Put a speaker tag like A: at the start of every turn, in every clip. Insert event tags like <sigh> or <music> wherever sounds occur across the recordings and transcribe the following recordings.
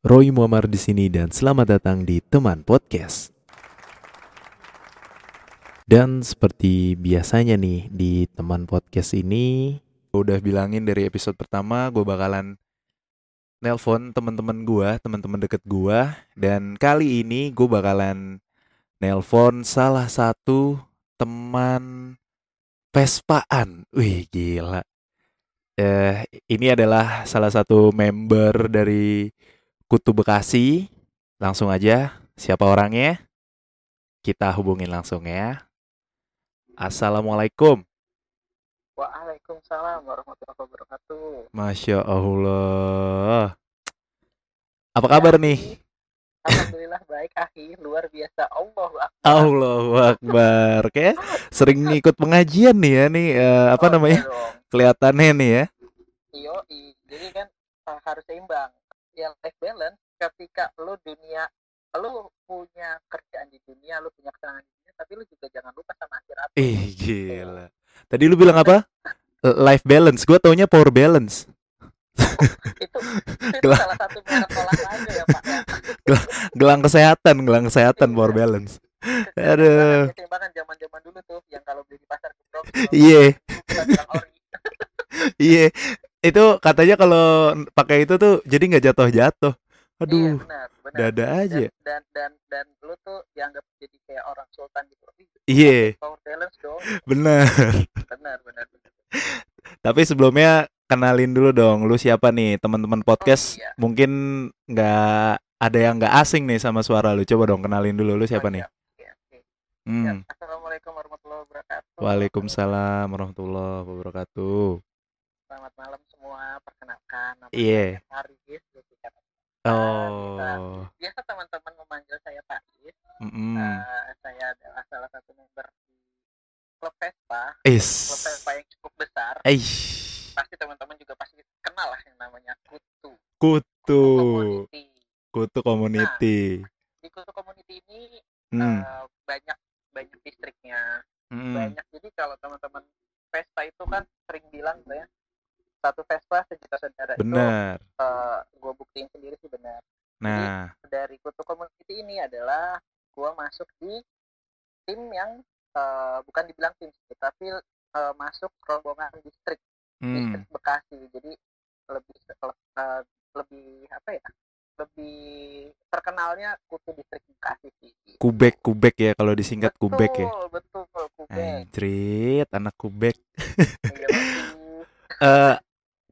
A: Roy Muammar di sini dan selamat datang di Teman Podcast. Dan seperti biasanya nih di Teman Podcast ini, gue udah bilangin dari episode pertama gue bakalan nelpon teman-teman gue, teman-teman deket gue, dan kali ini gue bakalan nelpon salah satu teman Vespaan. Wih gila. Eh, ini adalah salah satu member dari Kutu Bekasi. Langsung aja, siapa orangnya? Kita hubungin langsung ya. Assalamualaikum.
B: Waalaikumsalam warahmatullahi wabarakatuh.
A: Masya Allah. Apa kabar
B: Ya,
A: nih?
B: Alhamdulillah baik Ahi, luar biasa. Allahu Akbar.
A: Allahu Akbar. Kayak sering ikut pengajian nih ya nih eh, apa
B: Oh,
A: namanya?
B: iya dong.
A: Kelihatannya nih ya.
B: Iyo, jadi kan uh, harus seimbang. Ya life balance ketika lu dunia lu punya kerjaan di dunia, lu punya kesenangan di dunia, tapi lu juga jangan lupa sama akhirat.
A: Ih gila. Tadi lu bilang apa? Life balance. Gue taunya power balance.
B: Itu <laughs> itu
A: Gelang-
B: salah satu olahraga ya Pak. Ya.
A: Gelang kesehatan, gelang kesehatan power balance. Aduh.
B: Keseimbangan zaman-zaman dulu tuh yang kalau beli di pasar.
A: Iya. <laughs> Iya, itu katanya kalau pakai itu tuh jadi nggak jatuh-jatuh.
B: Iya,
A: Aduh,
B: benar, benar.
A: dada aja.
B: dan, dan dan dan lu tuh dianggap jadi kayak orang sultan gitu
A: Iya,
B: power balance dong
A: bener.
B: benar benar benar
A: Tapi sebelumnya kenalin dulu dong, lu siapa nih? Teman-teman podcast
B: iya.
A: mungkin nggak ada yang nggak asing nih sama suara lu. Coba dong kenalin dulu lu siapa
B: Oh,
A: nih?
B: iya, oke, oke. Ya,
A: Hmm.
B: assalamualaikum warahmatullahi wabarakatuh
A: Waalaikumsalam warahmatullahi wabarakatuh.
B: Selamat malam semua perkenalkan nama saya Haris Lutfi Kata.
A: Oh.
B: biasa teman-teman memanggil saya Pak Is
A: Mm-mm.
B: Eh, saya adalah salah satu member di klub Vespa
A: Is.
B: klub Vespa yang cukup besar
A: Eish.
B: pasti teman-teman juga pasti kenal lah yang namanya Kutu
A: Kutu.
B: Community
A: Kutu community.
B: di Kutu Community ini
A: Hmm.
B: eh, banyak banyak distriknya
A: Mm.
B: banyak jadi kalau teman-teman Vespa itu kan sering bilang gitu ya satu Vespa sejuta saudara
A: Benar.
B: itu gue buktiin sendiri sih benar
A: Nah,
B: dari Kutu Community ini adalah gue masuk di tim yang eh, bukan dibilang tim sih tapi eh, masuk rombongan distrik
A: hmm.
B: distrik Bekasi jadi lebih eh, lebih apa ya lebih terkenalnya Kutu distrik Bekasi sih
A: Kubek, kubek ya kalau disingkat kubek ya.
B: betul betul kubek
A: Anjrit, anak kubek.
B: Iya, bagus. <laughs>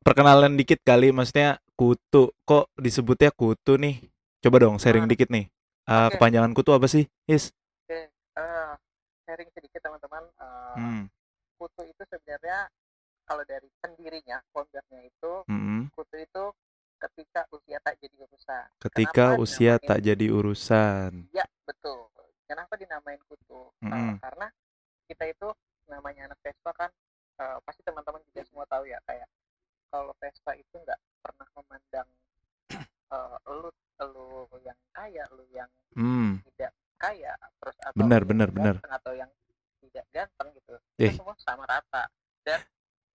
A: Perkenalan dikit kali, maksudnya kutu. Kok disebutnya kutu nih? Coba dong sharing
B: Ah.
A: dikit nih. Eh,
B: Oke.
A: Kepanjangan kutu apa sih? Is.
B: Oke, eh, sharing sedikit teman-teman. Eh,
A: Hmm.
B: Kutu itu sebenarnya kalau dari pendirinya, foundernya itu,
A: mm-mm.
B: kutu itu ketika usia tak jadi urusan.
A: Ketika
B: Kenapa
A: usia
B: dinamain-
A: tak jadi urusan.
B: Ya betul. Kenapa dinamain kutu? Eh,
A: Mm-mm.
B: karena kita itu namanya anak Vespa kan, eh, pasti teman-teman juga semua tahu ya kayak kalau Vespa itu nggak pernah memandang <clears throat> eh, lu lu yang kaya, lu yang
A: Hmm.
B: tidak kaya terus atau
A: Benar,
B: yang
A: benar, benar.
B: atau yang tidak ganteng gitu
A: Eh.
B: itu semua sama rata dan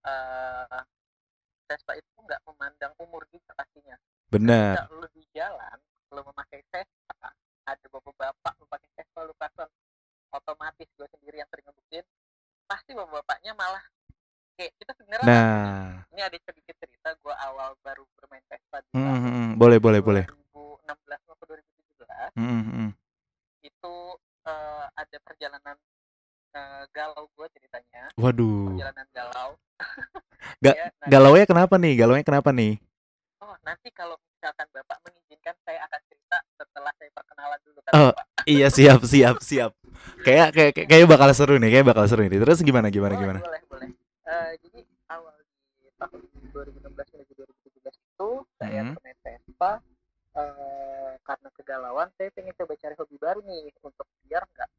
B: eh Vespa itu nggak memandang umur juga pastinya
A: Benar.
B: Ketika lu di jalan lu memakai Vespa ada bapak-bapak lu pakai Vespa lu klakson otomatis gue sendiri yang sering ngebuktiin pasti bapak-bapaknya malah kayak kita sebenarnya
A: Nah,
B: ini ada sedikit cerita gue awal baru bermain Vespa di
A: hmm, boleh, boleh, boleh.
B: 2016 maupun 2017
A: Hmm, hmm, hmm.
B: itu eh, ada perjalanan eh, galau gue ceritanya
A: Waduh.
B: perjalanan galau <laughs>
A: Ga-
B: Ya, nah,
A: Galaunya kenapa nih? Galaunya kenapa nih?
B: oh nanti kalau misalkan bapak mengizinkan saya akan cerita setelah saya perkenalan dulu kan
A: Oh,
B: bapak
A: Iya, siap, siap, siap. Kayak kayak kayak- bakal seru nih, kayak bakal seru nih. Terus gimana gimana
B: Oh,
A: gimana?
B: boleh boleh Eh, jadi awal di tahun 2016 menuju 2017 itu saya
A: Hmm.
B: bermain Vespa eh, karena kegalauan saya pengen coba cari hobi baru nih untuk biar nggak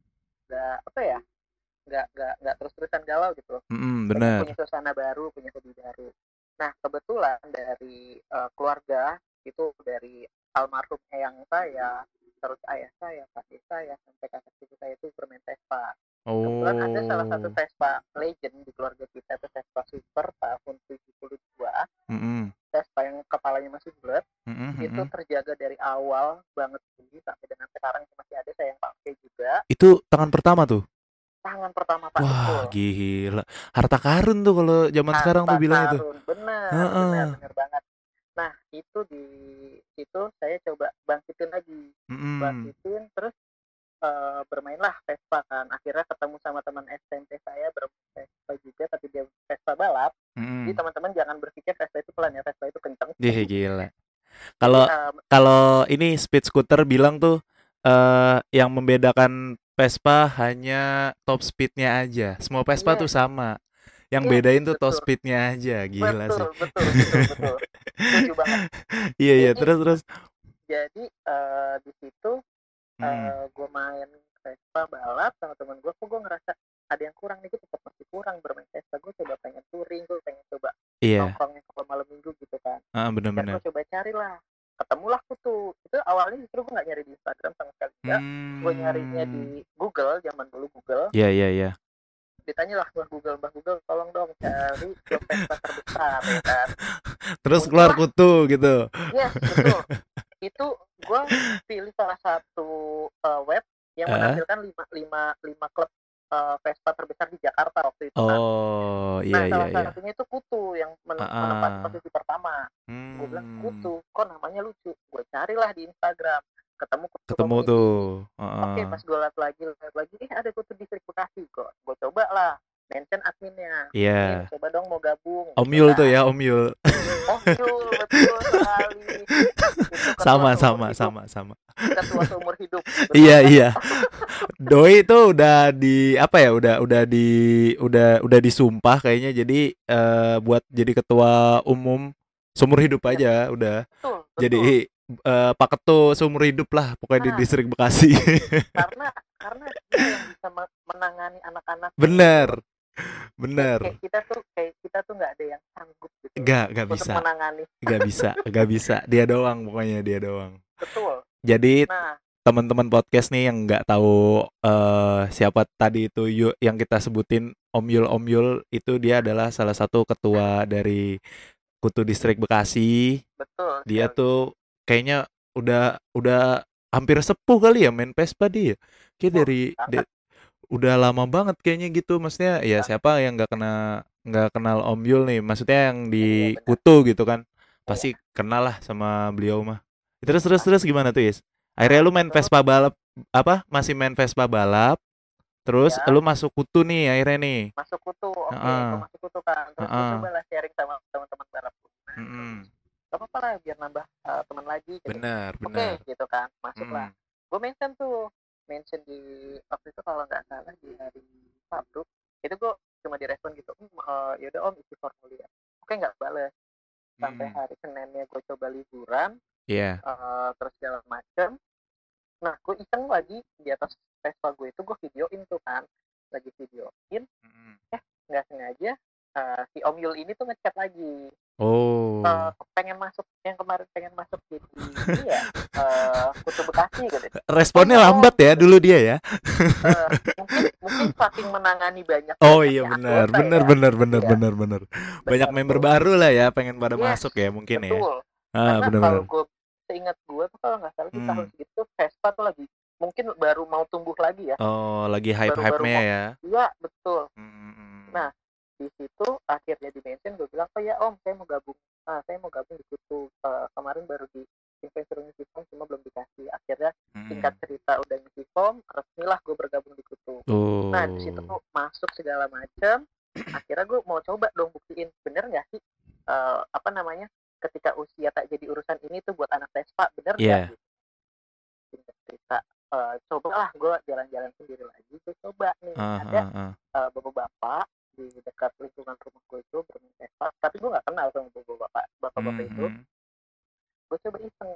B: nggak apa ya nggak nggak nggak terus terusan galau gitu
A: Mm,
B: Pengen
A: benar.
B: punya suasana baru punya hobi baru nah kebetulan dari eh, keluarga itu dari almarhum eyang saya terus ayah saya kakek saya sampai kakak cucu saya itu bermain Vespa
A: Oh.
B: kebetulan ada salah satu Vespa legend di keluarga kita itu Vespa Super tahun 72
A: Mm-mm.
B: Vespa yang kepalanya masih bulat
A: Mm-mm,
B: itu
A: mm-mm.
B: terjaga dari awal banget sih sampai dengan sekarang itu masih ada saya yang pakai juga
A: Itu tangan pertama tuh.
B: tangan pertama pak
A: Wah,
B: betul
A: gila. Harta karun tuh kalau zaman sekarang tuh
B: Harta
A: bilang itu.
B: karun, benar
A: Heeh.
B: benar benar banget nah itu di itu saya coba bangkitin lagi
A: Mm-mm.
B: bangkitin terus eh, bermainlah Vespa kan akhirnya ketemu sama teman SMP saya Vespa juga tapi dia Vespa balap
A: Mm-mm.
B: jadi teman-teman jangan berpikir Vespa itu pelan ya Vespa itu kencang
A: Ih, gila. Kalau
B: Eh,
A: kalau ini speed scooter bilang tuh eh yang membedakan Vespa hanya top speednya aja. Semua Vespa
B: Iya.
A: tuh sama. Yang
B: Iya,
A: bedain tuh top
B: betul.
A: speednya aja. Gila
B: betul,
A: sih.
B: betul betul betul setuju banget <laughs>
A: Iya iya terus terus.
B: jadi eh, di situ
A: Mm.
B: gue main Vespa balap sama teman gue kok gue ngerasa ada yang kurang nih gue tetap masih kurang bermain Vespa gue coba pengen touring gue pengen coba
A: Iya,
B: nongkrongnya kalau malam minggu gitu kan
A: ah,
B: dan
A: bener-bener.
B: gue coba carilah ketemulah kutu itu awalnya justru gue nggak nyari di Instagram sama sekali enggak gue nyarinya di
A: Hmm.
B: Google zaman dulu Google
A: Iya iya iya.
B: Ditanyalah mbah Google mbah Google tolong dong cari klub Vespa terbesar ya kan
A: Terus keluar kutu gitu.
B: yes betul <laughs> itu gue pilih salah satu uh, web yang menampilkan lima lima lima klub uh, Vespa terbesar di Jakarta waktu itu kan.
A: Oh,
B: nah
A: iya iya
B: salah
A: iya.
B: satunya itu Kutu yang men
A: ah.
B: menempati posisi pertama gue bilang
A: Hmm.
B: Kutu kok namanya lucu gue carilah di Instagram ketemu Kutu
A: Ketemu
B: Community.
A: tuh.
B: oke
A: Heeh.
B: pas gue lihat lagi lihat lagi eh ada Kutu distrik Bekasi kok gue coba lah mention adminnya
A: Iya.
B: "Min, coba dong mau gabung
A: Om
B: Gitu
A: Yul
B: kan.
A: tuh ya, Om Yul.
B: Betul sekali
A: Sama sama sama sama.
B: ketua seumur hidup <laughs>
A: Iya iya. Doi itu udah di apa ya? Udah udah di udah udah disumpah kayaknya jadi eh, buat jadi ketua umum seumur hidup aja udah.
B: betul, betul.
A: Jadi eh, Pak Ketua seumur hidup lah pokoknya di
B: Nah.
A: distrik Bekasi. <laughs>
B: karena karena dia yang bisa me- menangani anak-anak
A: Bener.
B: kayak,
A: Bener.
B: kayak kita tuh kayak kita tuh nggak ada yang sanggup gitu
A: Gak gak bisa.
B: menangani
A: Gak bisa. Gak bisa. Dia doang pokoknya dia doang.
B: betul
A: Jadi
B: nah
A: teman-teman podcast nih yang nggak tahu eh siapa tadi itu Yu- yang kita sebutin Om Yul Om Yul itu dia adalah salah satu ketua dari Kutu Distrik Bekasi.
B: betul
A: Dia tuh kayaknya udah udah hampir sepuh kali ya main Vespa dia. Kayak
B: Wah,
A: dari de- udah lama banget kayaknya gitu. Maksudnya ya
B: Banget.
A: siapa yang nggak kena nggak kenal Om Yul nih? Maksudnya yang di
B: Iya, benar.
A: Kutu gitu kan. Pasti kenal lah sama beliau mah. Terus terus terus gimana tuh, Yes? Akhirnya lu main Vespa balap apa? Masih main Vespa balap. Terus
B: Ya.
A: lu masuk kutu nih akhirnya nih.
B: masuk kutu oke
A: Heeh.
B: gue masuk kutu kan terus gue
A: Heeh.
B: coba lah sharing sama teman-teman balap nah,
A: Mm-mm.
B: Gak apa-apa lah biar nambah uh, teman lagi gitu.
A: Bener,
B: oke gitu kan masuk lah
A: Mm.
B: gue mention tuh mention di waktu itu kalau nggak salah di hari Sabtu itu gue cuma direspon gitu hmm, eh, yaudah om isi formulir oke nggak bales sampai
A: Mm.
B: hari Seninnya gue coba liburan
A: Iya.
B: eh, terus segala macem nah gue iseng lagi di atas Vespa gue itu gue videoin tuh kan lagi videoin
A: Mm-mm.
B: nggak sengaja eh, si Om Yul ini tuh ngechat lagi
A: Oh.
B: Eh, pengen masuk yang kemarin pengen masuk jadi ini ya eh, Kutu Bekasi gitu
A: Responnya
B: Oh,
A: lambat ya dulu dia ya.
B: Eh, mungkin mungkin saking menangani banyak
A: Oh iya benar, benar
B: ya.
A: benar benar
B: Iya.
A: benar benar. Banyak
B: Benar,
A: member
B: betul.
A: baru lah ya pengen pada
B: Yes,
A: masuk ya mungkin ya.
B: betul
A: Ah,
B: karena
A: benar
B: kalau gue seingat gue tuh kalau nggak salah di
A: Hmm.
B: tahun segitu Vespa tuh lagi mungkin baru mau tumbuh lagi ya
A: Oh, lagi
B: Baru-baru
A: hype-hype-nya
B: mau-
A: ya.
B: iya betul
A: Mm-mm.
B: Nah, di situ akhirnya di mention gue bilang oh ya om saya mau gabung ah saya mau gabung di situ. Eh, kemarin baru di investor ngisi form cuma belum dikasih. Akhirnya
A: Mm-mm.
B: singkat cerita udah ngisi form resmilah gue bergabung di situ.
A: Tuh.
B: nah di situ tuh masuk segala macam akhirnya gue mau coba dong buktiin bener nggak sih eh, apa namanya ketika usia tak jadi urusan ini tuh buat anak Vespa bener nggak? Gitu singkat cerita eh, cobalah gue jalan-jalan sendiri lagi gue coba nih.
A: Ah,
B: ada
A: ah, ah.
B: eh, bapak-bapak di dekat lingkungan rumah gue itu bermain Vespa tapi gue nggak kenal sama bapak-bapak bapak-bapak itu
A: Mm-mm.
B: gue coba iseng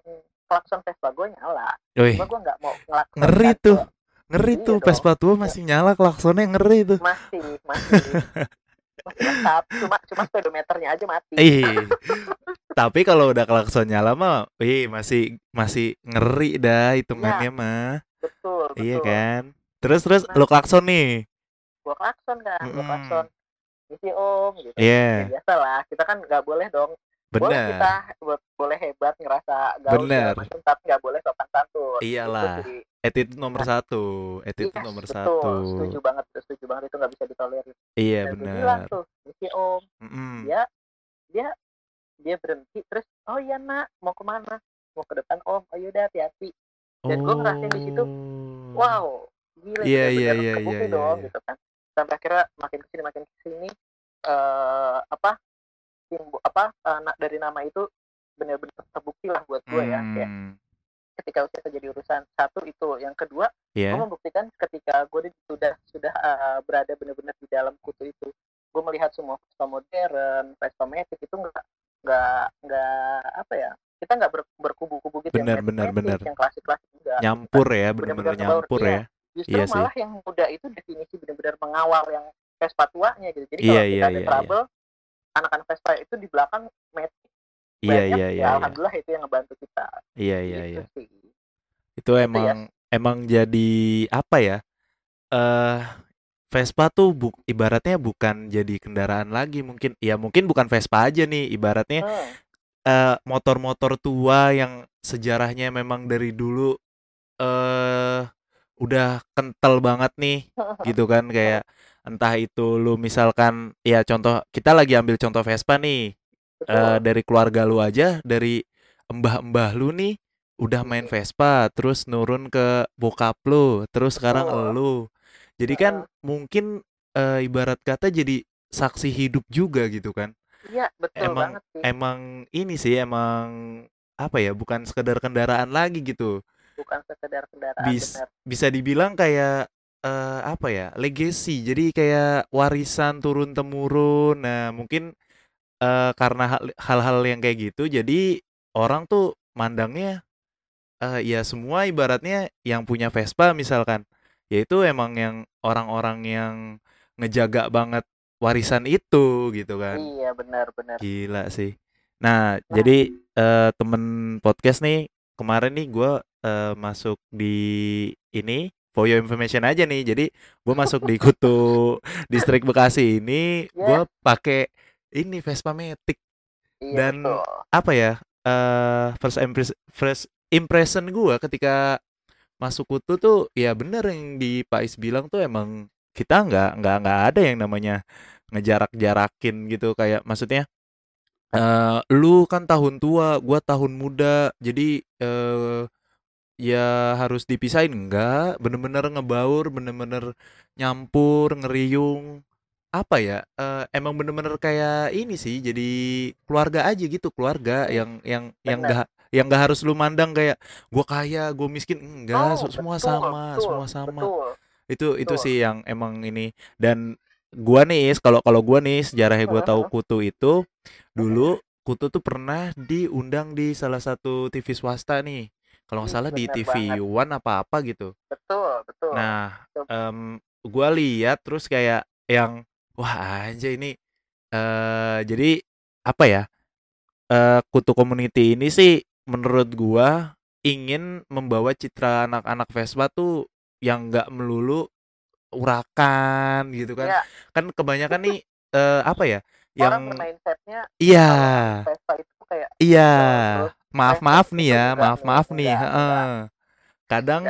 B: klakson Vespa gue nyala
A: Wih,
B: cuma gue nggak mau ngelakson
A: ngeri tuh. Ngeri
B: Iya
A: tuh. Vespa tua masih nyala klaksonnya ngeri tuh.
B: masih masih masih lengkap cuma cuma speedometernya aja mati
A: Ih. Tapi kalau udah klakson nyala mah, ih masih masih ngeri dah hitungannya mah.
B: betul betul
A: Iya kan? Terus terus
B: Nah.
A: lo klakson nih.
B: Gue klakson kan gue
A: Mm-mm.
B: klakson. Misi om gitu.
A: Iya.
B: Ya, biasa lah kita kan nggak boleh dong. Boleh
A: bener
B: kita buat boleh hebat ngerasa gaul
A: bener
B: macam tapi nggak boleh sopan santun. Itu
A: iyalah.
B: jadi
A: attitude nomor
B: nah,
A: satu attitude
B: iya
A: nomor
B: betul.
A: satu.
B: Setuju banget setuju banget. Itu nggak bisa ditolerir.
A: Iya
B: dan dia bilang tuh si om.
A: Mm-mm.
B: dia dia dia berhenti terus oh iya nak mau ke mana mau ke depan om. Oh yaudah hati-hati. Dan gue ngerasain di situ
A: oh.
B: Wow gila benar-benar
A: iya iya
B: kebukti
A: iya
B: dong
A: iya.
B: gitu kan sampai akhirnya makin ke sini makin ke sini eh apa simbo, apa na- dari nama itu benar-benar terbukti lah buat gue ya kayak
A: hmm.
B: ketika usia jadi urusan. Satu itu. Yang kedua gue
A: ya
B: membuktikan ketika gue sudah sudah eh, berada benar-benar di dalam kutu itu gue melihat semua Vespa modern Vespa Matic itu nggak nggak nggak apa ya kita nggak ber- berkubu-kubu gitu
A: bener
B: yang
A: bener
B: Matic
A: bener.
B: yang enggak gitu kan
A: nyampur ya
B: benar-benar
A: nyampur
B: iya.
A: ya
B: justru
A: iya sih.
B: malah yang muda itu definisi benar-benar mengawal yang Vespa tuanya gitu. Jadi
A: iya
B: kalau
A: iya
B: kita ada
A: iya iya.
B: trouble anak-anak Vespa itu di belakang Matic
A: iya
B: banyak
A: iya
B: ya
A: iya iya.
B: alhamdulillah itu yang ngebantu kita.
A: Iya iya
B: gitu
A: iya.
B: sih.
A: Itu
B: itu ya.
A: emang emang jadi apa ya eh Vespa tuh bu ibaratnya bukan jadi kendaraan lagi mungkin. Ya mungkin bukan Vespa aja nih ibaratnya
B: hmm.
A: eh, motor-motor tua yang sejarahnya memang dari dulu eh udah kental banget nih <laughs> gitu kan kayak entah itu lu misalkan ya contoh kita lagi ambil contoh Vespa nih
B: betul.
A: dari keluarga lu aja dari mbah-mbah lu nih udah main
B: Iya,
A: Vespa terus nurun ke bokap lu terus sekarang
B: betul.
A: elu. Jadi kan mungkin eh, ibarat kata jadi saksi hidup juga gitu kan.
B: Iya betul
A: emang
B: banget sih.
A: emang ini sih emang apa ya bukan sekedar kendaraan lagi gitu
B: bukan sekedar kendaraan
A: bis
B: benar
A: bisa dibilang kayak eh, apa ya legacy jadi kayak warisan turun temurun nah mungkin eh, karena hal- hal-hal yang kayak gitu jadi orang tuh mandangnya eh, ya semua ibaratnya yang punya Vespa misalkan. Yaitu emang yang orang-orang yang ngejaga banget warisan itu gitu kan.
B: Iya benar benar
A: gila sih. Nah
B: nah
A: jadi eh, temen podcast nih kemarin nih gue masuk di ini for your information aja nih. Jadi gue masuk di Kutu <laughs> Distrik Bekasi ini gue
B: ya
A: pakai ini Vespa Matic.
B: Iya
A: dan
B: betul.
A: apa ya eh first impress first impression gue ketika masuk kutu tuh ya bener yang di Pak Is bilang tuh emang kita nggak nggak nggak ada yang namanya ngejarak-jarakin gitu. Kayak maksudnya eh lu kan tahun tua gua tahun muda. Jadi eh ya harus dipisahin? Enggak. Bener-bener ngebaur bener-bener nyampur ngeriung. Apa ya eh, emang bener-bener kayak ini sih jadi keluarga aja gitu keluarga
B: Hmm,
A: yang yang yang
B: benar
A: enggak yang enggak harus lu mandang kayak gua kaya gua miskin. Enggak
B: oh
A: se- semua
B: betul
A: sama
B: betul
A: semua sama.
B: betul.
A: Itu itu
B: betul.
A: sih yang emang ini. Dan gua nih kalau kalau gua nih sejarahnya gua tahu Kutu itu dulu Kutu tuh pernah diundang di salah satu TV swasta nih kalau nggak
B: Ih,
A: salah di TV
B: banget
A: One apa apa gitu
B: betul betul
A: nah
B: Coba-
A: em, gua lihat terus kayak yang wah aja ini eh jadi apa ya eh Kutu Community ini sih menurut gua ingin membawa citra anak-anak Vespa tuh yang nggak melulu urakan gitu kan.
B: ya
A: Kan kebanyakan nih <laughs> eh apa ya?
B: Orang
A: Yang
B: mindsetnya
A: iya,
B: Vespa itu kayak
A: iya.
B: simple terus respect
A: Maaf-maaf nih ya,
B: nih
A: maaf-maaf nih. heeh. Kadang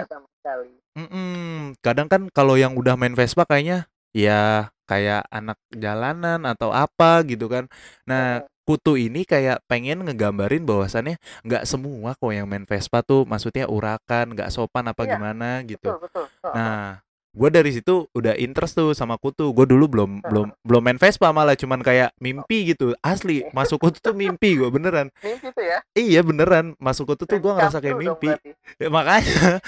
A: mm-mm, kadang kan kalau yang udah main Vespa kayaknya ya kayak anak jalanan atau apa gitu kan. Nah. Kutu ini kayak pengen ngegambarin bahwasannya nggak semua kok yang main Vespa tuh maksudnya urakan, nggak sopan apa
B: iya
A: gimana gitu.
B: betul betul Heeh,
A: Nah, gue dari situ udah interest tuh sama kutu. Gue dulu belum belum
B: heeh.
A: belum main Vespa malah cuman kayak mimpi gitu. Asli, masuk kutu tuh mimpi gue beneran.
B: mimpi tuh ya
A: Iya beneran, masuk kutu tuh gue ngerasa kayak mimpi. Ya, makanya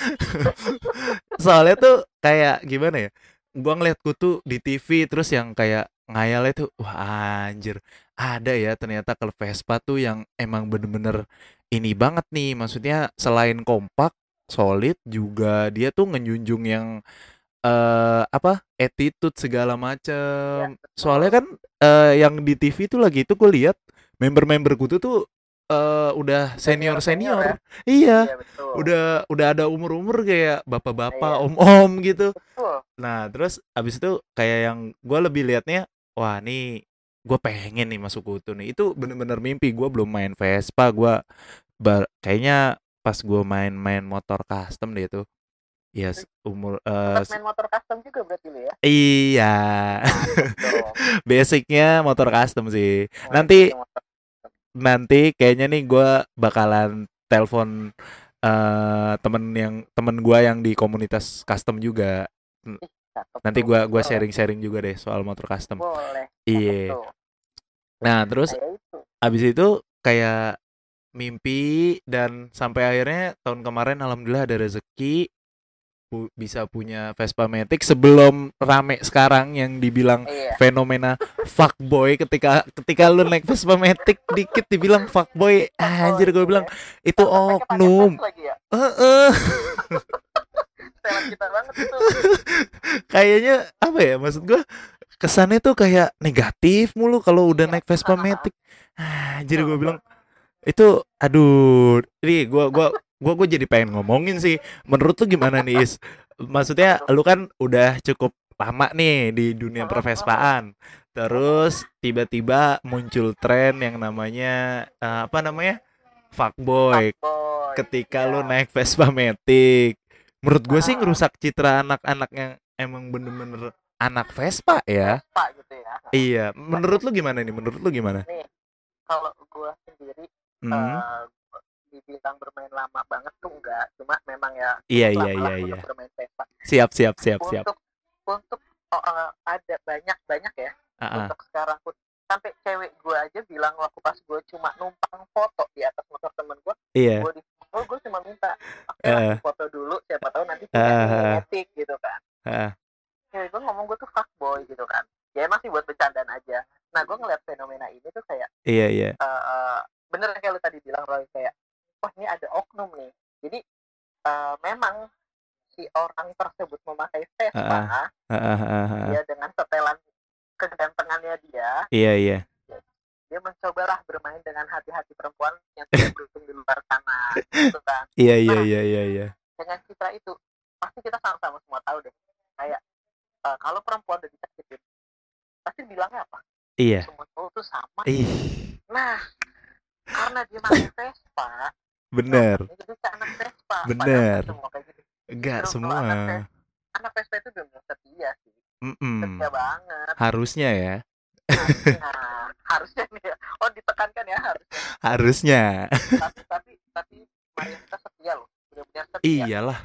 A: <laughs> soalnya tuh kayak gimana ya? Gua ngeliat kutu di TV terus yang kayak ngayalnya tuh wah anjir ada ya ternyata kalau Vespa tuh yang emang bener-bener ini banget nih maksudnya selain kompak solid juga dia tuh ngenjunjung yang eh apa attitude segala
B: ya
A: macem
B: betul.
A: Soalnya kan eh, yang di TV tuh lagi itu gue lihat member-member kutu tuh eh, udah
B: senior senior ya?
A: senior-senior. Iya.
B: Iya betul.
A: Udah udah ada umur-umur kayak bapak-bapak,
B: iya.
A: om-om gitu.
B: betul.
A: Nah, terus abis itu kayak yang gue lebih liatnya, wah nih gue pengen nih masuk kutu nih. Itu bener-bener mimpi. Gue belum main Vespa gue kayaknya pas gue main-main motor custom deh itu ya yes, umur uh,
B: main motor custom juga berarti lu ya?
A: Iya. <laughs> Basicnya motor custom sih. Oh, nanti nanti kayaknya nih gue bakalan telepon uh, temen yang temen gue yang di komunitas custom juga. Nanti gue gua sharing sharing juga deh soal motor custom.
B: Boleh
A: iya. nah terus abis itu kayak mimpi dan sampai akhirnya tahun kemarin alhamdulillah ada rezeki pu bisa punya Vespa Matic sebelum rame sekarang yang dibilang iya. fenomena fuckboy ketika ketika lu naik Vespa Matic dikit dibilang fuckboy. Ah, anjir gue bilang itu oknum. Ya? Heeh. <laughs> Kayaknya apa ya maksud gue kesannya tuh kayak negatif mulu kalau udah iya. naik Vespa Matic. <laughs> Ah, anjir gue bilang itu aduh ini gue gua gua gue jadi pengen ngomongin sih. Menurut lu gimana nih Is? Maksudnya lu kan udah cukup lama nih di dunia pervespaan. Terus tiba-tiba muncul tren yang namanya uh, apa namanya? Fuckboy, fuckboy ketika ya. lu naik Vespa Matic. Menurut gue sih ngerusak citra anak-anak yang emang bener-bener anak Vespa ya.
B: Vespa gitu ya.
A: Iya. Menurut lu gimana nih? Menurut lu gimana?
B: Nih kalau gue sendiri hmm. uh, dibilang bermain lama banget tuh enggak. Cuma memang ya
A: iya iya iya iya. bermain Vespa siap siap siap siap.
B: Untuk untuk oh, uh, ada banyak banyak ya. Uh -uh. untuk sekarang pun sampai cewek gue aja bilang waktu pas gue cuma numpang foto di atas motor temen gue
A: iya.
B: gue di foto gue cuma minta oke okay, uh. foto dulu siapa tahu nanti uh. gitu kan. Uh. cewek gue ngomong gue tuh fuckboy gitu kan. Ya emang sih buat bercandaan aja. Nah gue ngeliat fenomena ini tuh kayak
A: iya iya.
B: uh, uh, bener kayak lu tadi bilang Roy kayak wah ini ada oknum nih. Jadi uh, memang si orang tersebut memakai Vespa uh, uh, uh, uh, uh. dia dengan setelan kegantengannya dia.
A: Iya iya.
B: Dia mencobalah bermain dengan hati-hati perempuan yang tidak <laughs> beruntung di luar sana gitu kan.
A: Iya iya nah, iya iya iya.
B: dengan citra itu pasti kita sama-sama semua tahu deh. Kayak uh, kalau perempuan udah disakitin pasti bilangnya apa?
A: Iya.
B: Semua cowok tuh sama.
A: Ih.
B: nah karena dia pakai Vespa
A: bener. Bener. enggak semua.
B: anak Vespa itu benar setia sih.
A: Mm -mm.
B: setia banget.
A: Harusnya ya.
B: Harusnya. <laughs> Harusnya nih ya. oh ditekankan ya harusnya.
A: Harusnya.
B: Tapi tapi tapi mari kita setia loh. Benar-benar setia.
A: Iyalah.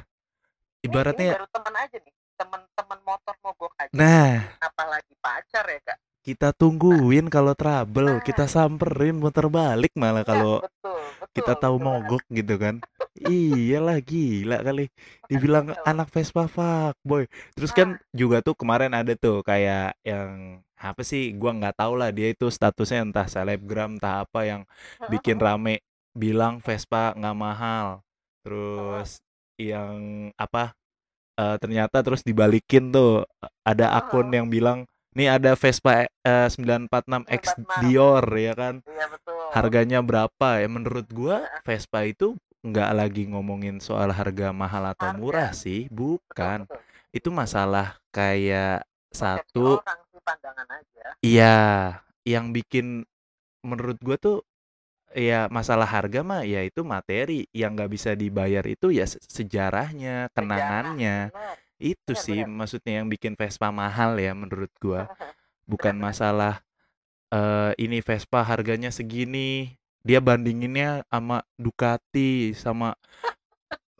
A: Ibaratnya
B: ini baru teman aja nih. Teman-teman motor mogok aja
A: nah.
B: Apalagi pacar ya kak.
A: Kita tungguin kalau trouble, kita samperin muter balik malah iya, kalau
B: betul, betul,
A: kita tahu mogok gitu kan. Iyalah gila kali. <laughs> Dibilang anak Vespa boy. Terus kan ah. juga tuh kemarin ada tuh kayak yang apa sih gua nggak tahu lah dia itu statusnya entah selebgram entah apa yang bikin rame bilang Vespa nggak mahal. Terus yang apa uh, ternyata terus dibalikin tuh ada akun yang bilang Nih ada Vespa uh, 946 X Dior ya kan.
B: Iya betul.
A: Harganya berapa ya? Menurut gua Vespa itu nggak lagi ngomongin soal harga mahal atau harga. murah sih, bukan. Betul, betul. Itu masalah kayak satu Iya, yang bikin menurut gua tuh ya masalah harga mah ya itu materi yang nggak bisa dibayar itu ya sejarahnya, kenangannya. Sejarah, itu bener, sih bener. maksudnya yang bikin Vespa mahal ya menurut gua. Bukan masalah uh, ini Vespa harganya segini, dia bandinginnya sama Ducati sama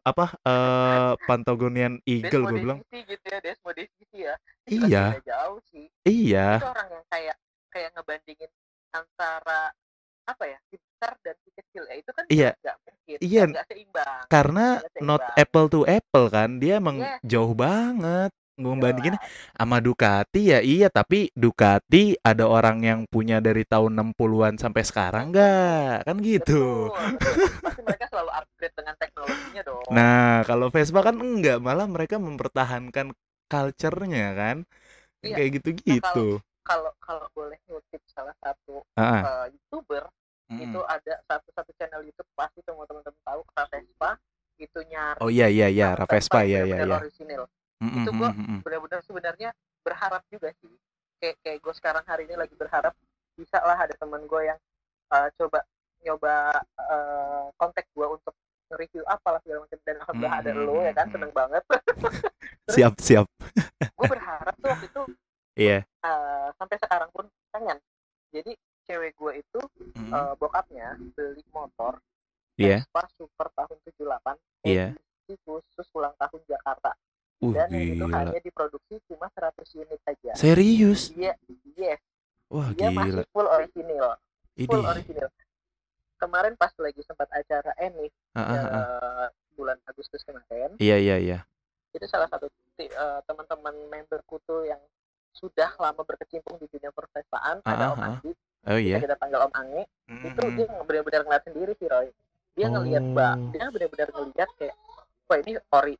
A: apa uh, Pantagonian Eagle gue bilang.
B: gitu ya, ya.
A: Iya.
B: Jauh sih.
A: Iya.
B: Itu orang yang kayak kayak ngebandingin antara apa ya besar dan si kecil ya itu kan
A: iya.
B: gak mungkin
A: iya.
B: gak seimbang
A: karena seimbang. not apple to apple kan dia emang yeah. jauh banget membandingin sama Ducati ya iya tapi Ducati ada orang yang punya dari tahun 60-an sampai sekarang enggak kan gitu.
B: Betul, <laughs> pasti mereka selalu upgrade dengan teknologinya dong.
A: Nah kalau Vespa kan enggak malah mereka mempertahankan culture-nya kan. Iya. kayak gitu-gitu
B: nah, kalau kalau boleh ngutip salah satu uh, youtuber hmm. itu ada satu satu channel YouTube pasti semua teman-teman tahu Vespa. Itu nyari
A: oh iya iya iya Vespa ya ya ya
B: original mm-hmm. itu gua benar-benar sebenarnya berharap juga sih kayak kayak gue sekarang hari ini lagi berharap bisa lah ada temen gue yang uh, coba nyoba uh, kontak gue untuk nge-review apalah segala macam. Dan alhamdulillah hmm, ada lo ya kan? seneng banget. <laughs>
A: Siap siap.
B: gue berharap tuh waktu itu <laughs>
A: iya. yeah.
B: uh, sampai sekarang pun pengen. Jadi cewek gue itu mm. uh, bokapnya beli motor
A: yeah.
B: Vespa Super tahun 78
A: yeah.
B: khusus ulang tahun Jakarta
A: uh,
B: dan
A: gila.
B: itu hanya diproduksi cuma 100 unit aja
A: serius
B: iya yes
A: wah
B: dia
A: gila
B: masih full original full
A: Ini.
B: original kemarin pas lagi sempat acara Enif
A: uh, uh, uh.
B: Uh, bulan Agustus kemarin
A: iya iya iya
B: itu salah satu uh, teman-teman memberku tuh yang sudah lama berkecimpung di dunia perpestaan uh, ada Om Andi
A: oh iya
B: kita panggil Om Angi mm -hmm. itu dia benar-benar ngeliat sendiri sih Roy dia oh. ngeliat mbak dia benar-benar ngeliat kayak wah ini ori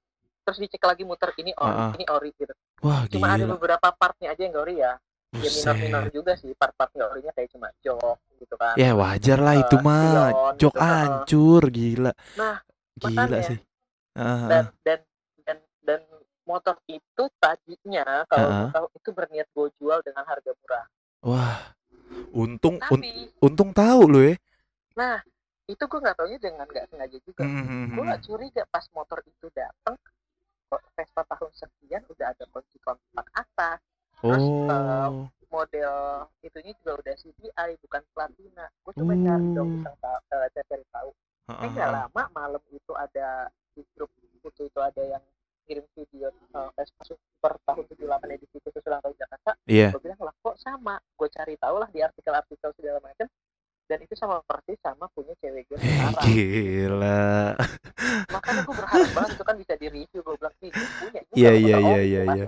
B: terus dicek lagi muter ini ori uh, uh. ini ori gitu
A: wah
B: cuma
A: gila.
B: ada beberapa partnya aja yang gak ori ya ya minor-minor juga sih part-part gak orinya kayak cuma jok gitu kan
A: ya wajar lah uh, itu mah jok gitu, hancur uh. gila
B: nah
A: gila makanya, sih
B: uh. dan dan dan dan motor itu tadinya kalau uh -huh. tahu itu berniat gue jual dengan harga murah
A: wah untung Tapi, un untung tahu lo ya
B: nah itu gue nggak taunya dengan nggak sengaja juga mm -hmm. gue nggak curiga pas motor itu datang kok Vespa tahun sekian udah ada kunci kontak atas terus
A: oh.
B: uh, model itunya juga udah CDI bukan platina gue coba uh. cari dong bisa uh, cari tahu uh -huh. nggak lama malam itu ada di grup itu itu ada yang kirim video uh, Vespa Super tahun 78 edisi khusus ulang tahun Jakarta
A: yeah.
B: gue bilang lah kok sama? Gue cari tahu lah di artikel-artikel segala macam dan itu sama persis sama punya cewek gue sekarang.
A: gila.
B: Makanya gue berharap banget itu kan bisa di review gue bilang nih punya
A: iya iya iya iya
B: iya.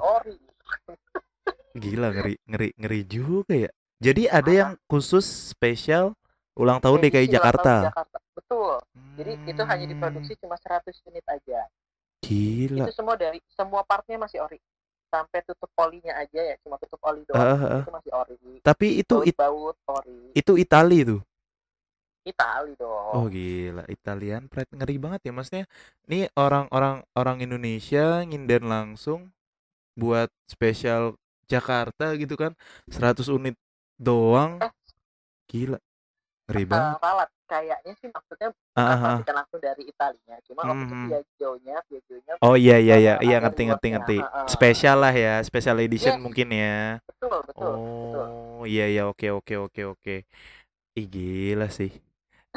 A: Gila ngeri ngeri ngeri juga ya. Jadi ada yang khusus spesial ulang tahun DKI Jakarta.
B: Tahun Jakarta? Betul. Jadi hmm. itu hanya diproduksi cuma 100 unit aja
A: gila.
B: Itu semua dari semua partnya masih ori. Sampai tutup polinya aja ya cuma tutup oli doang. Uh, uh. itu masih ori.
A: Tapi itu
B: baut, it, baut ori.
A: itu Itali tuh.
B: Itali dong.
A: Oh gila. Italian pride ngeri banget ya maksudnya. Nih orang-orang orang Indonesia nginden langsung buat spesial Jakarta gitu kan. 100 unit doang. Eh. gila ngeri uh,
B: ralat kayaknya sih maksudnya uh, bukan langsung dari Italinya cuma hmm. waktu itu Piaggio-nya Piaggio-nya
A: oh iya iya iya iya ngerti ngerti ngerti. Uh, spesial lah ya special edition yes. mungkin ya.
B: Betul betul
A: oh
B: betul.
A: iya iya oke oke oke oke. Ih gila sih.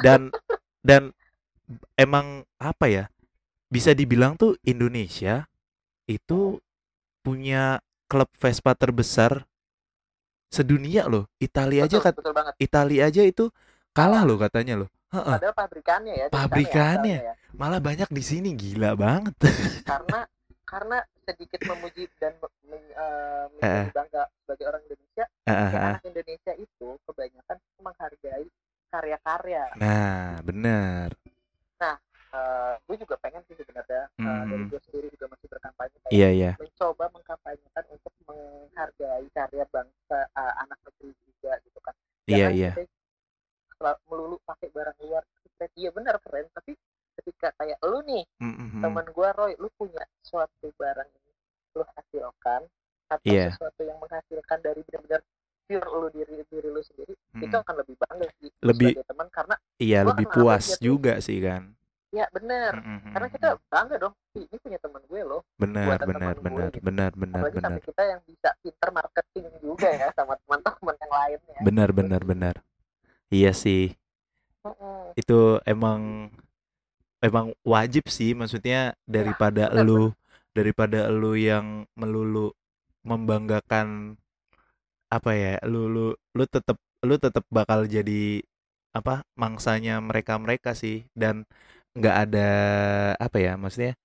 A: Dan dan emang apa ya bisa dibilang tuh Indonesia itu punya klub Vespa terbesar sedunia loh. Italia aja kan Italia aja itu kalah loh katanya loh
B: Padahal pabrikannya ya.
A: Pabrikannya. Ya, Malah banyak di sini gila banget.
B: Karena karena sedikit memuji dan uh, menjadi bangga sebagai orang Indonesia, uh, uh, uh. anak Indonesia itu kebanyakan menghargai karya-karya.
A: Nah, benar.
B: Nah, uh, gue juga pengen sih sebenarnya uh, hmm. dari gue sendiri juga masih berkampanye kayak
A: iya, iya.
B: mencoba mengkampanyekan untuk menghargai karya bangsa uh, anak negeri juga gitu kan.
A: Iya, Jangan iya, iya
B: melulu pakai barang luar keren iya benar keren tapi ketika kayak lu nih mm-hmm. teman gue Roy lu punya suatu barang ini lu hasilkan atau yeah. sesuatu yang menghasilkan dari benar-benar pure lu diri diri lu sendiri mm. itu akan lebih bangga sih
A: lebih
B: teman karena
A: iya lebih puas juga sih kan
B: ya benar mm-hmm. karena kita bangga dong ini punya teman gue loh
A: benar benar benar gitu. benar benar
B: Apalagi
A: benar
B: sampai kita yang bisa pinter marketing juga ya sama teman-teman yang lainnya
A: benar benar benar Iya sih. Itu emang emang wajib sih maksudnya daripada ya, lu daripada lu yang melulu membanggakan apa ya lu lu lu tetap lu tetap bakal jadi apa mangsanya mereka mereka sih. Dan nggak ada apa ya maksudnya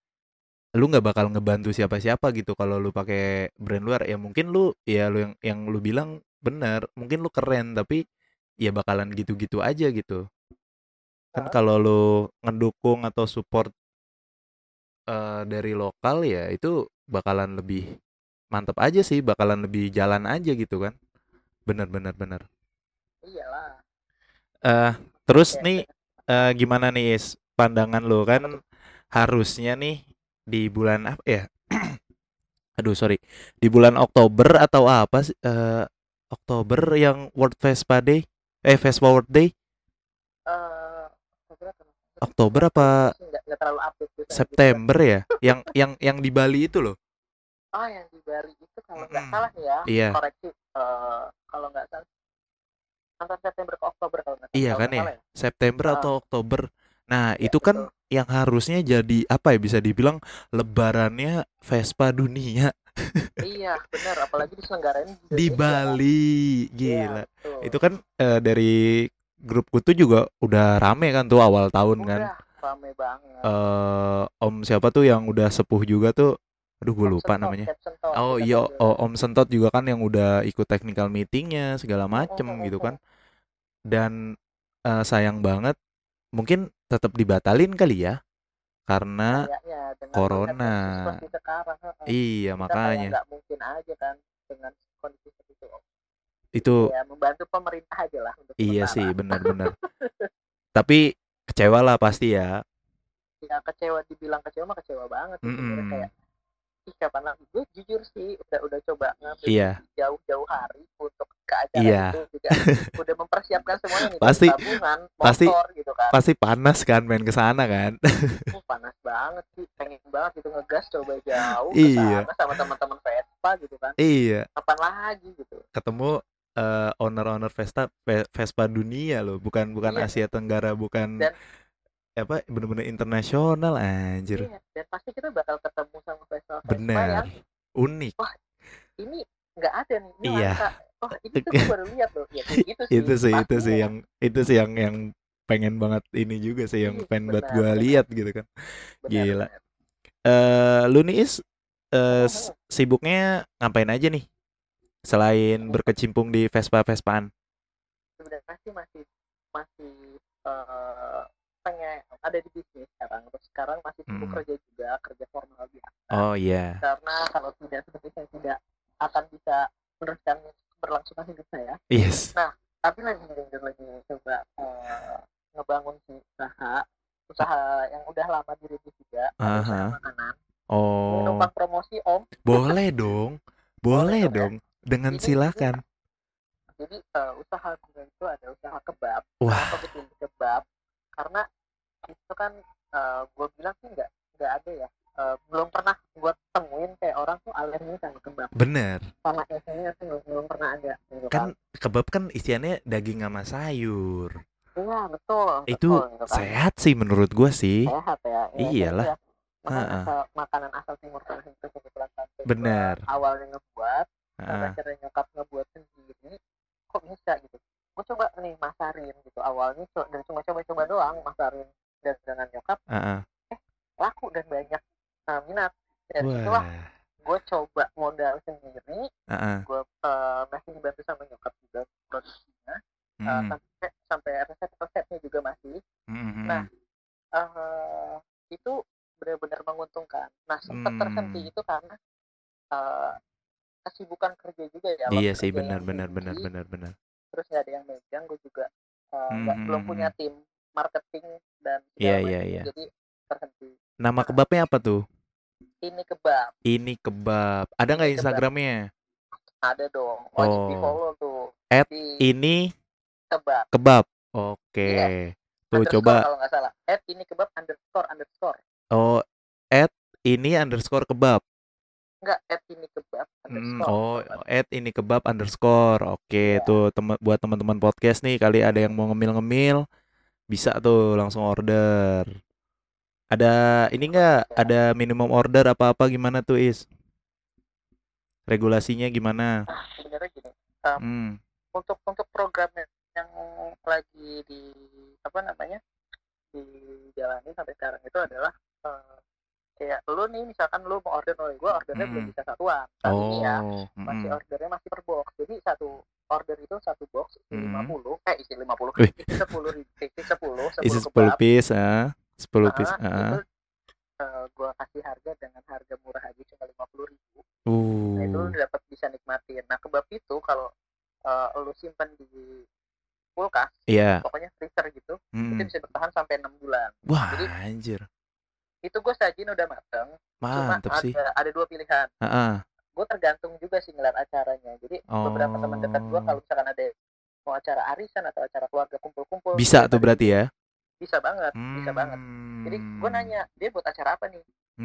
A: lu nggak bakal ngebantu siapa siapa gitu kalau lu pakai brand luar. Ya mungkin lu ya lu yang yang lu bilang benar mungkin lu keren tapi ya bakalan gitu-gitu aja gitu. Kan kalau lu ngedukung atau support uh, dari lokal ya itu bakalan lebih mantep aja sih bakalan lebih jalan aja gitu kan. Bener bener bener.
B: Iyalah.
A: Uh, terus ya. nih uh, gimana nih is pandangan lo kan harusnya nih di bulan apa ya <clears throat> aduh sorry di bulan Oktober atau apa sih uh, Oktober yang World Vespa Day eh Vespa World Day
B: Eh, Oktober
A: apa
B: nggak nggak terlalu update gitu.
A: September ya yang yang yang di Bali itu loh
B: Oh, yang di Bali itu kalau nggak
A: Mm-mm.
B: salah nih ya,
A: Iya.
B: koreksi. eh, kalau nggak salah antara September ke Oktober kalau nggak
A: Iya
B: kalau
A: kan ya
B: salah ya.
A: September
B: Ah.
A: atau Oktober nah
B: Iya,
A: itu kan
B: betul.
A: yang harusnya jadi apa ya bisa dibilang lebarannya Vespa dunia
B: Iya, benar. Apalagi diselenggarain di
A: di
B: Indonesia kan.
A: Bali gila
B: betul.
A: itu kan eh, dari grupku tuh juga udah rame kan tuh awal tahun kan
B: Udah rame banget.
A: eh Om siapa tuh yang udah sepuh juga tuh aduh gue lupa
B: Sentot,
A: namanya
B: Sentot,
A: oh iya oh, Om Sentot juga kan yang udah ikut technical meetingnya segala macem
B: mm,
A: gitu
B: mm,
A: kan dan eh, sayang banget mungkin tetap dibatalin kali ya karena
B: Kayaknya dengan
A: corona.
B: kondisi sekarang, heeh.
A: iya
B: kita
A: makanya
B: nggak mungkin aja kan dengan kondisi seperti itu.
A: itu
B: Ya membantu pemerintah aja lah untuk
A: iya
B: sementara.
A: sih benar-benar <laughs> tapi kecewa lah pasti ya
B: Ya kecewa dibilang kecewa mah kecewa banget sebenarnya
A: Mm-mm.
B: kayak ih kapan lagi gue jujur sih udah udah coba ngambil
A: Iya.
B: jauh-jauh hari untuk ke acara
A: Iya.
B: itu juga <laughs> udah mempersiapkan semuanya nih
A: Pasti-
B: tabungan
A: pasti-
B: motor gitu kan
A: pasti panas kan main ke sana kan
B: Oh, <laughs> panas banget sih pengen banget gitu ngegas coba jauh ke
A: Iya.
B: sana sama teman-teman Vespa gitu kan
A: iya
B: kapan lagi gitu
A: ketemu eh, owner-owner Vespa Ve- Vespa dunia loh bukan bukan
B: Iya.
A: Asia Tenggara bukan
B: Dan-
A: apa bener-bener internasional anjir
B: iya dan pasti kita bakal ketemu sama
A: bener
B: yang
A: unik
B: ini nggak ada nih ini
A: Iya.
B: langka oh ini tuh gue baru lihat loh ya gitu sih
A: itu sih itu sih
B: pastinya.
A: yang itu sih yang yang pengen banget ini juga sih yang
B: Iya,
A: pengen buat
B: benar,
A: gua
B: benar.
A: lihat gitu kan
B: Benar,
A: Gila.
B: benar.
A: eh lu nih Is s- sibuknya ngapain aja nih selain berkecimpung di Vespa Vespaan
B: sebenarnya sih masih masih eh, pengen ada di bisnis sekarang. Terus sekarang masih sibuk
A: Hmm.
B: kerja juga kerja formal biasa.
A: Oh iya.
B: Karena kalau tidak seperti saya tidak akan bisa meneruskan berlangsungan hidup saya.
A: Yes.
B: Tapi lagi lagi, lagi coba eh, ngebangun si usaha usaha yang udah lama dirilis juga usaha
A: Aha.
B: makanan.
A: Oh.
B: Numpang promosi om.
A: Boleh dong. Boleh
B: Boleh dong, ya.
A: dengan
B: Ini-
A: silakan.
B: jadi eh, usaha gue itu ada usaha kebab.
A: Wah.
B: Kebab? Karena itu kan eh, gue bilang sih nggak nggak ada ya Eh, belum pernah gue temuin kayak orang tuh alergi sama kebab
A: bener
B: sama esnya tuh belum, belum pernah ada gitu
A: kan kebab kan isiannya daging sama sayur
B: iya betul
A: itu
B: betul, gitu kan.
A: sehat sih menurut gua sih
B: sehat ya Iya,
A: Iyalah.
B: gitu ya. makanan
A: Ha-ha.
B: asal makanan asal timur tengah itu kebetulan tante gua
A: Bener.
B: awalnya ngebuat
A: Heeh.
B: sampai akhirnya nyokap ngebuat sendiri kok bisa gitu gue coba nih masarin gitu awalnya co- dan cuma coba-coba doang masarin dan dengan nyokap
A: Heeh.
B: laku dan banyak uh, minat dan itulah
A: wah
B: gue coba modal sendiri
A: Heeh.
B: gue uh, masih dibantu sama nyokap juga produksinya uh,
A: Mm.
B: sampai sampai resep-resepnya juga masih
A: Mm,
B: Nah, uh, itu benar-benar menguntungkan nah sempat
A: Hmm.
B: terhenti itu karena uh, kesibukan kerja juga ya
A: iya sih benar benar benar benar benar
B: terus nggak ada yang megang gue juga uh, nggak belum
A: Hmm.
B: punya tim marketing dan segala
A: Iya,
B: macam,
A: iya, iya.
B: jadi terhenti.
A: Nama kebabnya apa tuh?
B: Ini kebab.
A: Ini kebab. Ada nggak instagramnya?
B: Ada dong. Wajib
A: Oh.
B: di follow tuh.
A: At
B: di
A: ini
B: kebab.
A: kebab. Oke.
B: Iya.
A: tuh
B: underscore
A: coba.
B: kalau nggak salah. At ini kebab underscore underscore.
A: Oh at ini underscore kebab.
B: Enggak at ini kebab
A: Hmm,
B: underscore.
A: oh, at ini kebab underscore. Oke,
B: Iya.
A: tuh teman buat teman-teman podcast nih kali ada yang mau ngemil-ngemil bisa tuh langsung order. Ada ini enggak? Ada minimum order apa-apa gimana tuh, Is? Regulasinya gimana?
B: nah sebenarnya gini
A: Hmm.
B: untuk untuk program yang lagi di apa namanya dijalani sampai sekarang itu adalah eh, kayak lu nih misalkan lu mau order oleh gue ordernya belum
A: Mm.
B: bisa satuan saat ini ya
A: Oh,
B: masih
A: mm.
B: ordernya masih per box jadi satu order itu satu box isi
A: Mm.
B: 50 eh isi 50
A: Wih.
B: isi 10 ribu isi 10 10 <laughs>
A: Isi 10
B: kebab
A: piece, ah. 10 piece,
B: Ah,
A: ah.
B: itu eh, gua kasih harga dengan harga murah aja cuma 50 ribu nah itu lu
A: Uh.
B: dapat bisa nikmatin nah kebab itu kalau eh, lu simpan di kulkas
A: Iya.
B: pokoknya freezer gitu itu
A: Mm.
B: bisa bertahan sampai enam bulan
A: Wah,
B: Jadi,
A: anjir.
B: Itu gue sajin udah mateng cuma
A: Mantep sih.
B: ada ada dua pilihan
A: Heeh.
B: gue tergantung juga sih ngeliat acaranya jadi beberapa teman dekat gue
A: Oh.
B: kalau misalkan ada mau acara arisan atau acara keluarga kumpul-kumpul
A: Bisa tuh berarti ya.
B: bisa banget bisa banget jadi gue
A: Hmm.
B: nanya dia buat acara apa nih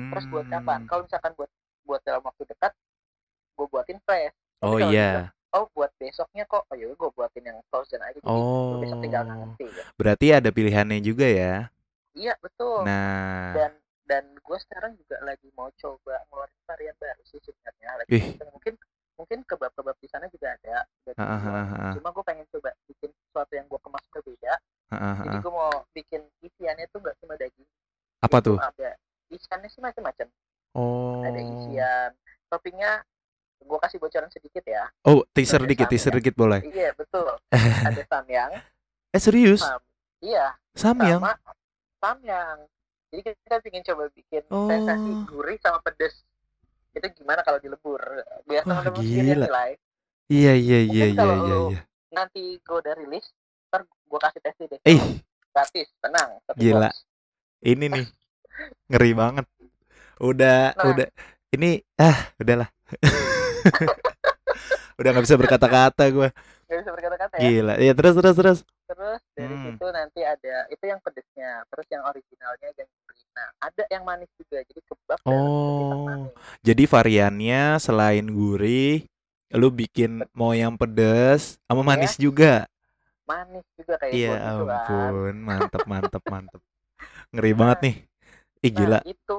B: terus buat kapan
A: Hmm.
B: kalau misalkan buat buat dalam waktu dekat gue buatin fresh
A: Oh iya.
B: oh buat besoknya kok oh yaudah gue buatin yang frozen aja jadi lu besok tinggal
A: Oh.
B: ngerti ya
A: Berarti ada pilihannya juga ya.
B: iya betul
A: Nah,
B: dan dan gue sekarang juga lagi mau coba ngeluarin varian baru sih sebenarnya lagi
A: Ih.
B: mungkin mungkin kebab-kebab di sana juga ada dijual.
A: ah, ah.
B: cuma gue pengen coba bikin sesuatu yang gue kemas berbeda jadi gue mau bikin isiannya tuh gak cuma daging
A: Apa
B: Itu
A: tuh?
B: ada isiannya sih macam-macam
A: Oh.
B: ada isian toppingnya gue kasih bocoran sedikit ya
A: Oh, teaser
B: Ada
A: dikit, teaser dikit boleh.
B: iya betul <laughs> ada samyang
A: Eh serius?
B: sam iya
A: Samyang?
B: sama samyang jadi kita ingin coba bikin sensasi
A: Oh.
B: gurih sama pedes itu gimana kalau dilebur biar
A: Wah,
B: teman-teman sendiri yang
A: gila.
B: nilai
A: Iya, iya, iya, iya, iya, iya.
B: nanti gue udah rilis ntar gue kasih tes deh
A: Ih,
B: gratis tenang
A: Gila.
B: box.
A: ini nih ngeri banget. Udah,
B: Nah.
A: udah. Ini ah, udahlah. <laughs> udah nggak bisa berkata-kata gue.
B: Gak bisa berkata-kata ya
A: Gila. Ya terus, terus, terus.
B: terus dari
A: Hmm.
B: situ nanti ada itu yang pedesnya terus yang originalnya yang nah ada yang manis juga jadi kebab
A: Oh.
B: manis
A: Jadi variannya selain gurih, lu bikin mau yang pedes sama
B: Iya.
A: manis juga.
B: manis juga kayak
A: Iya
B: kan
A: ampun, mantep, mantep, mantep. Ngeri banget nih. Ih
B: nah
A: gila,
B: itu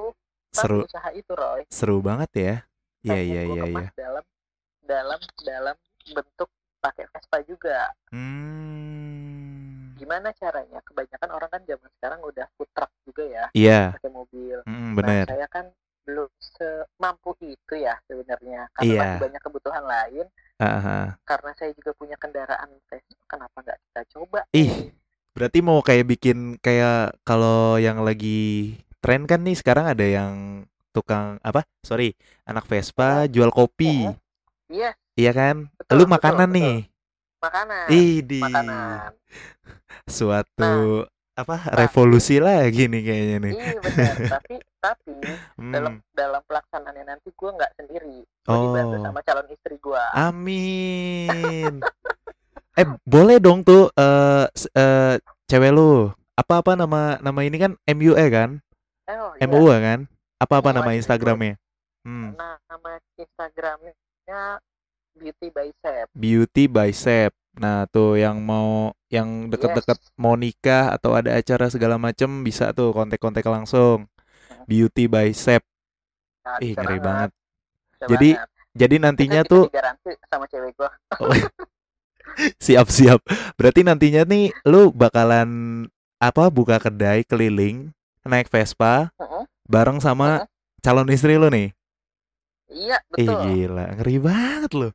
A: seru,
B: usaha itu Roy
A: seru banget ya. Iya, iya, iya, iya.
B: dalam dalam dalam bentuk pakai Vespa juga
A: Hmm.
B: Gimana caranya kebanyakan orang kan zaman sekarang udah food truck juga ya
A: Iya,
B: pakai mobil
A: mm,
B: nah
A: bener.
B: saya kan belum semampu itu ya sebenarnya karena
A: Iya.
B: masih banyak kebutuhan lain
A: ah.
B: karena saya juga punya kendaraan Vespa kenapa nggak kita coba
A: Ih, berarti mau kayak bikin kayak kalau yang lagi tren kan nih sekarang ada yang tukang apa? Sorry, anak Vespa jual kopi.
B: iya
A: Iya kan?
B: betul,
A: Lu
B: betul,
A: makanan
B: betul.
A: nih.
B: makanan
A: Idi.
B: makanan
A: Suatu apa?
B: Nah.
A: Revolusi lagi nih kayaknya nih.
B: iya benar tapi <laughs> tapi dalam
A: Hmm.
B: dalam pelaksanaannya nanti gue nggak sendiri gue dibantu
A: Oh.
B: sama calon istri gue
A: Amin. <laughs> eh, boleh dong tuh eh s- eh, cewek lu. Apa-apa nama nama ini kan MUE kan?
B: oh, iya.
A: MUE kan? Apa-apa
B: MUE,
A: nama
B: MUE.
A: Instagramnya? Hmm.
B: Nah, nama Instagramnya Beauty by Sep.
A: Beauty by Sep. Nah, tuh yang mau yang deket-deket
B: Yes.
A: mau nikah atau ada acara segala macem bisa tuh kontak-kontak langsung. Beauty by Sep.
B: Nah,
A: Ih, ngeri banget.
B: bisa
A: Jadi
B: banget.
A: jadi
B: Itu
A: nantinya
B: bisa
A: tuh
B: sama cewek gua. <laughs>
A: siap-siap. Berarti nantinya nih lu bakalan apa buka kedai keliling naik Vespa
B: Heeh.
A: bareng sama
B: Heeh.
A: calon istri lu nih.
B: Iya,
A: Ih,
B: betul.
A: gila, ngeri banget lu.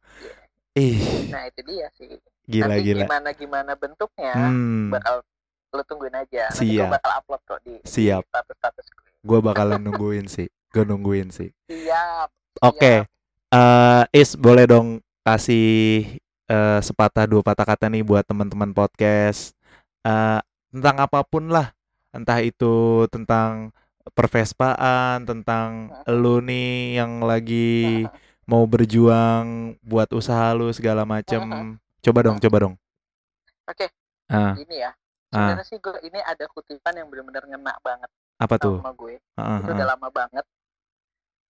A: Ih,
B: Nah, itu dia sih.
A: Gila
B: Nanti
A: gila.
B: gimana gimana bentuknya
A: Hmm,
B: bakal lu tungguin aja. Nanti
A: Siap.
B: gua bakal upload kok di, di
A: Siap.
B: status-status gue.
A: gua bakalan nungguin sih. Gua nungguin sih.
B: Siap.
A: Oke. eh Is boleh dong kasih eh, sepatah dua patah kata nih buat teman-teman podcast eh tentang apa pun lah. Entah itu tentang pervespaan, tentang lu nih yang lagi
B: Siap.
A: mau berjuang buat usaha lu segala macem. Coba dong, coba dong.
B: Oke,
A: Ah,
B: gini ya.
A: ah,
B: Sebenarnya sih gue ini ada kutipan yang benar-benar ngena banget
A: apa tuh?
B: sama gue.
A: Ah,
B: Itu
A: ah,
B: udah
A: ah.
B: lama banget.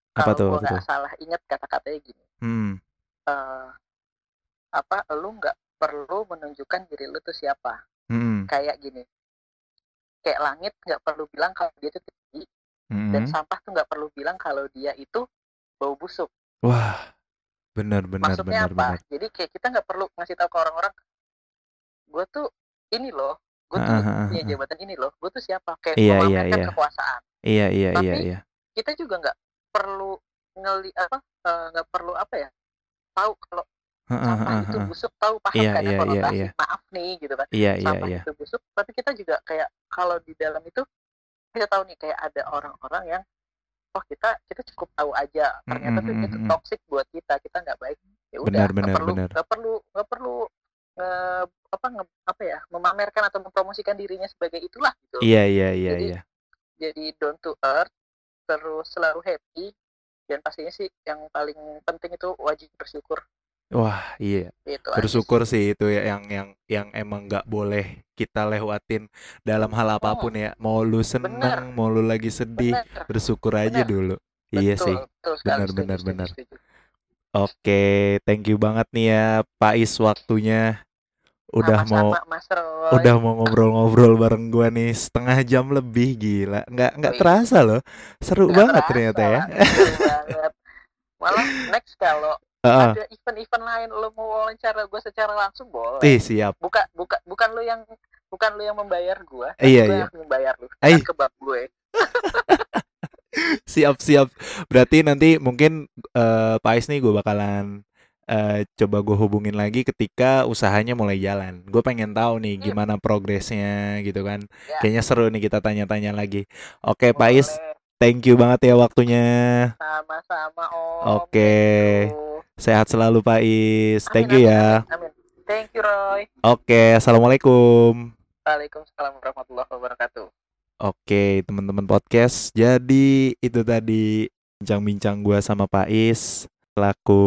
A: Apa
B: Kalau
A: tuh?
B: gue
A: tuh?
B: nggak salah ingat kata-katanya gini.
A: Hmm.
B: eh apa lu nggak perlu menunjukkan diri lu tuh siapa
A: Hmm.
B: kayak gini kayak langit nggak perlu bilang kalau dia tuh tinggi
A: hmm.
B: dan sampah tuh nggak perlu bilang kalau dia itu bau busuk
A: Wah, benar benar
B: maksudnya
A: benar
B: apa
A: benar.
B: jadi kayak kita nggak perlu ngasih tahu ke orang-orang gue tuh ini loh gue tuh punya jabatan ini loh gue tuh siapa kayak
A: Iya, iya, iya.
B: kekuasaan
A: Iya iya
B: Tapi
A: iya iya.
B: kita juga nggak perlu ngeli apa eh, nggak perlu apa ya tahu kalau sampah itu busuk tahu paham
A: Iya,
B: kan
A: iya, iya,
B: konotasi
A: iya.
B: maaf nih gitu kan
A: Iya iya
B: sampah
A: iya.
B: itu busuk tapi kita juga kayak kalau di dalam itu kita tahu nih kayak ada orang-orang yang oh kita kita cukup tahu aja. Ternyata tuh
A: Mm-mm,
B: itu
A: mm-mm.
B: toxic buat kita kita nggak baik. Ya udah nggak perlu nggak perlu nggak perlu nge- apa nge- apa ya memamerkan atau mempromosikan dirinya sebagai itulah gitu.
A: Iya iya iya
B: Jadi,
A: iya.
B: jadi down to earth terus selalu happy dan pastinya sih yang paling penting itu wajib bersyukur
A: Wah, iya.
B: itu
A: Bersyukur sih itu ya yang yang yang emang nggak boleh kita lewatin dalam hal apa pun
B: oh,
A: ya. Mau lu
B: bener
A: seneng, mau lu lagi sedih,
B: bener
A: bersyukur aja
B: bener
A: dulu. Iya
B: betul
A: sih.
B: betul sekali
A: Benar benar benar. Oke, thank you banget nih ya Pak Is waktunya udah mau
B: sama-sama Mas Roy
A: udah mau ngobrol-ngobrol bareng gua nih setengah jam lebih gila. Nggak nggak terasa loh. Seru
B: nggak
A: banget ternyata ya.
B: lah seru banget <laughs> malah next kalau
A: Heeh.
B: ada event-event lain lo mau wawancara gue secara langsung boleh
A: Ih, siap.
B: bukan bukan bukan lo yang bukan lo yang membayar gue tapi
A: Iya,
B: gue
A: iya.
B: yang membayar lo
A: Eh,
B: dengan kebab gue <laughs>
A: Siap, siap. Berarti nanti mungkin eh, Pak Ais nih gue bakalan eh, coba gue hubungin lagi ketika usahanya mulai jalan. Gue pengen tahu nih
B: Sip,
A: gimana progresnya gitu kan.
B: ya
A: Kayaknya seru nih kita tanya-tanya lagi. Oke, Pak Ais,
B: boleh
A: thank you banget ya waktunya.
B: sama-sama om
A: Oke,
B: you
A: sehat selalu Pak Is.
B: amin
A: Thank you
B: amin
A: ya.
B: amin amin thank you Roy
A: Oke, assalamualaikum.
B: Waalaikumsalam warahmatullahi wabarakatuh
A: Oke, teman-teman podcast. Jadi itu tadi bincang-bincang gue sama Pak Is selaku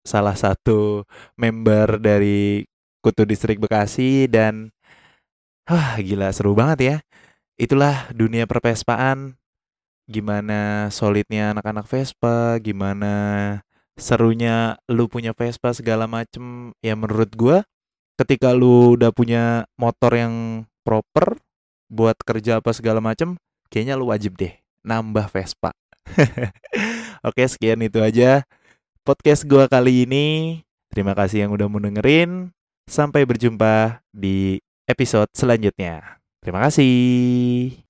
A: salah satu member dari Kutu Distrik Bekasi dan wah gila seru banget ya. Itulah dunia perpespaan. Gimana solidnya anak-anak Vespa, gimana serunya lu punya Vespa segala macem. Ya menurut gua ketika lu udah punya motor yang proper buat kerja apa segala macem, kayaknya lu wajib deh nambah Vespa. <laughs> Oke, sekian itu aja podcast gua kali ini. Terima kasih yang udah mau dengerin. Sampai berjumpa di episode selanjutnya. Terima kasih.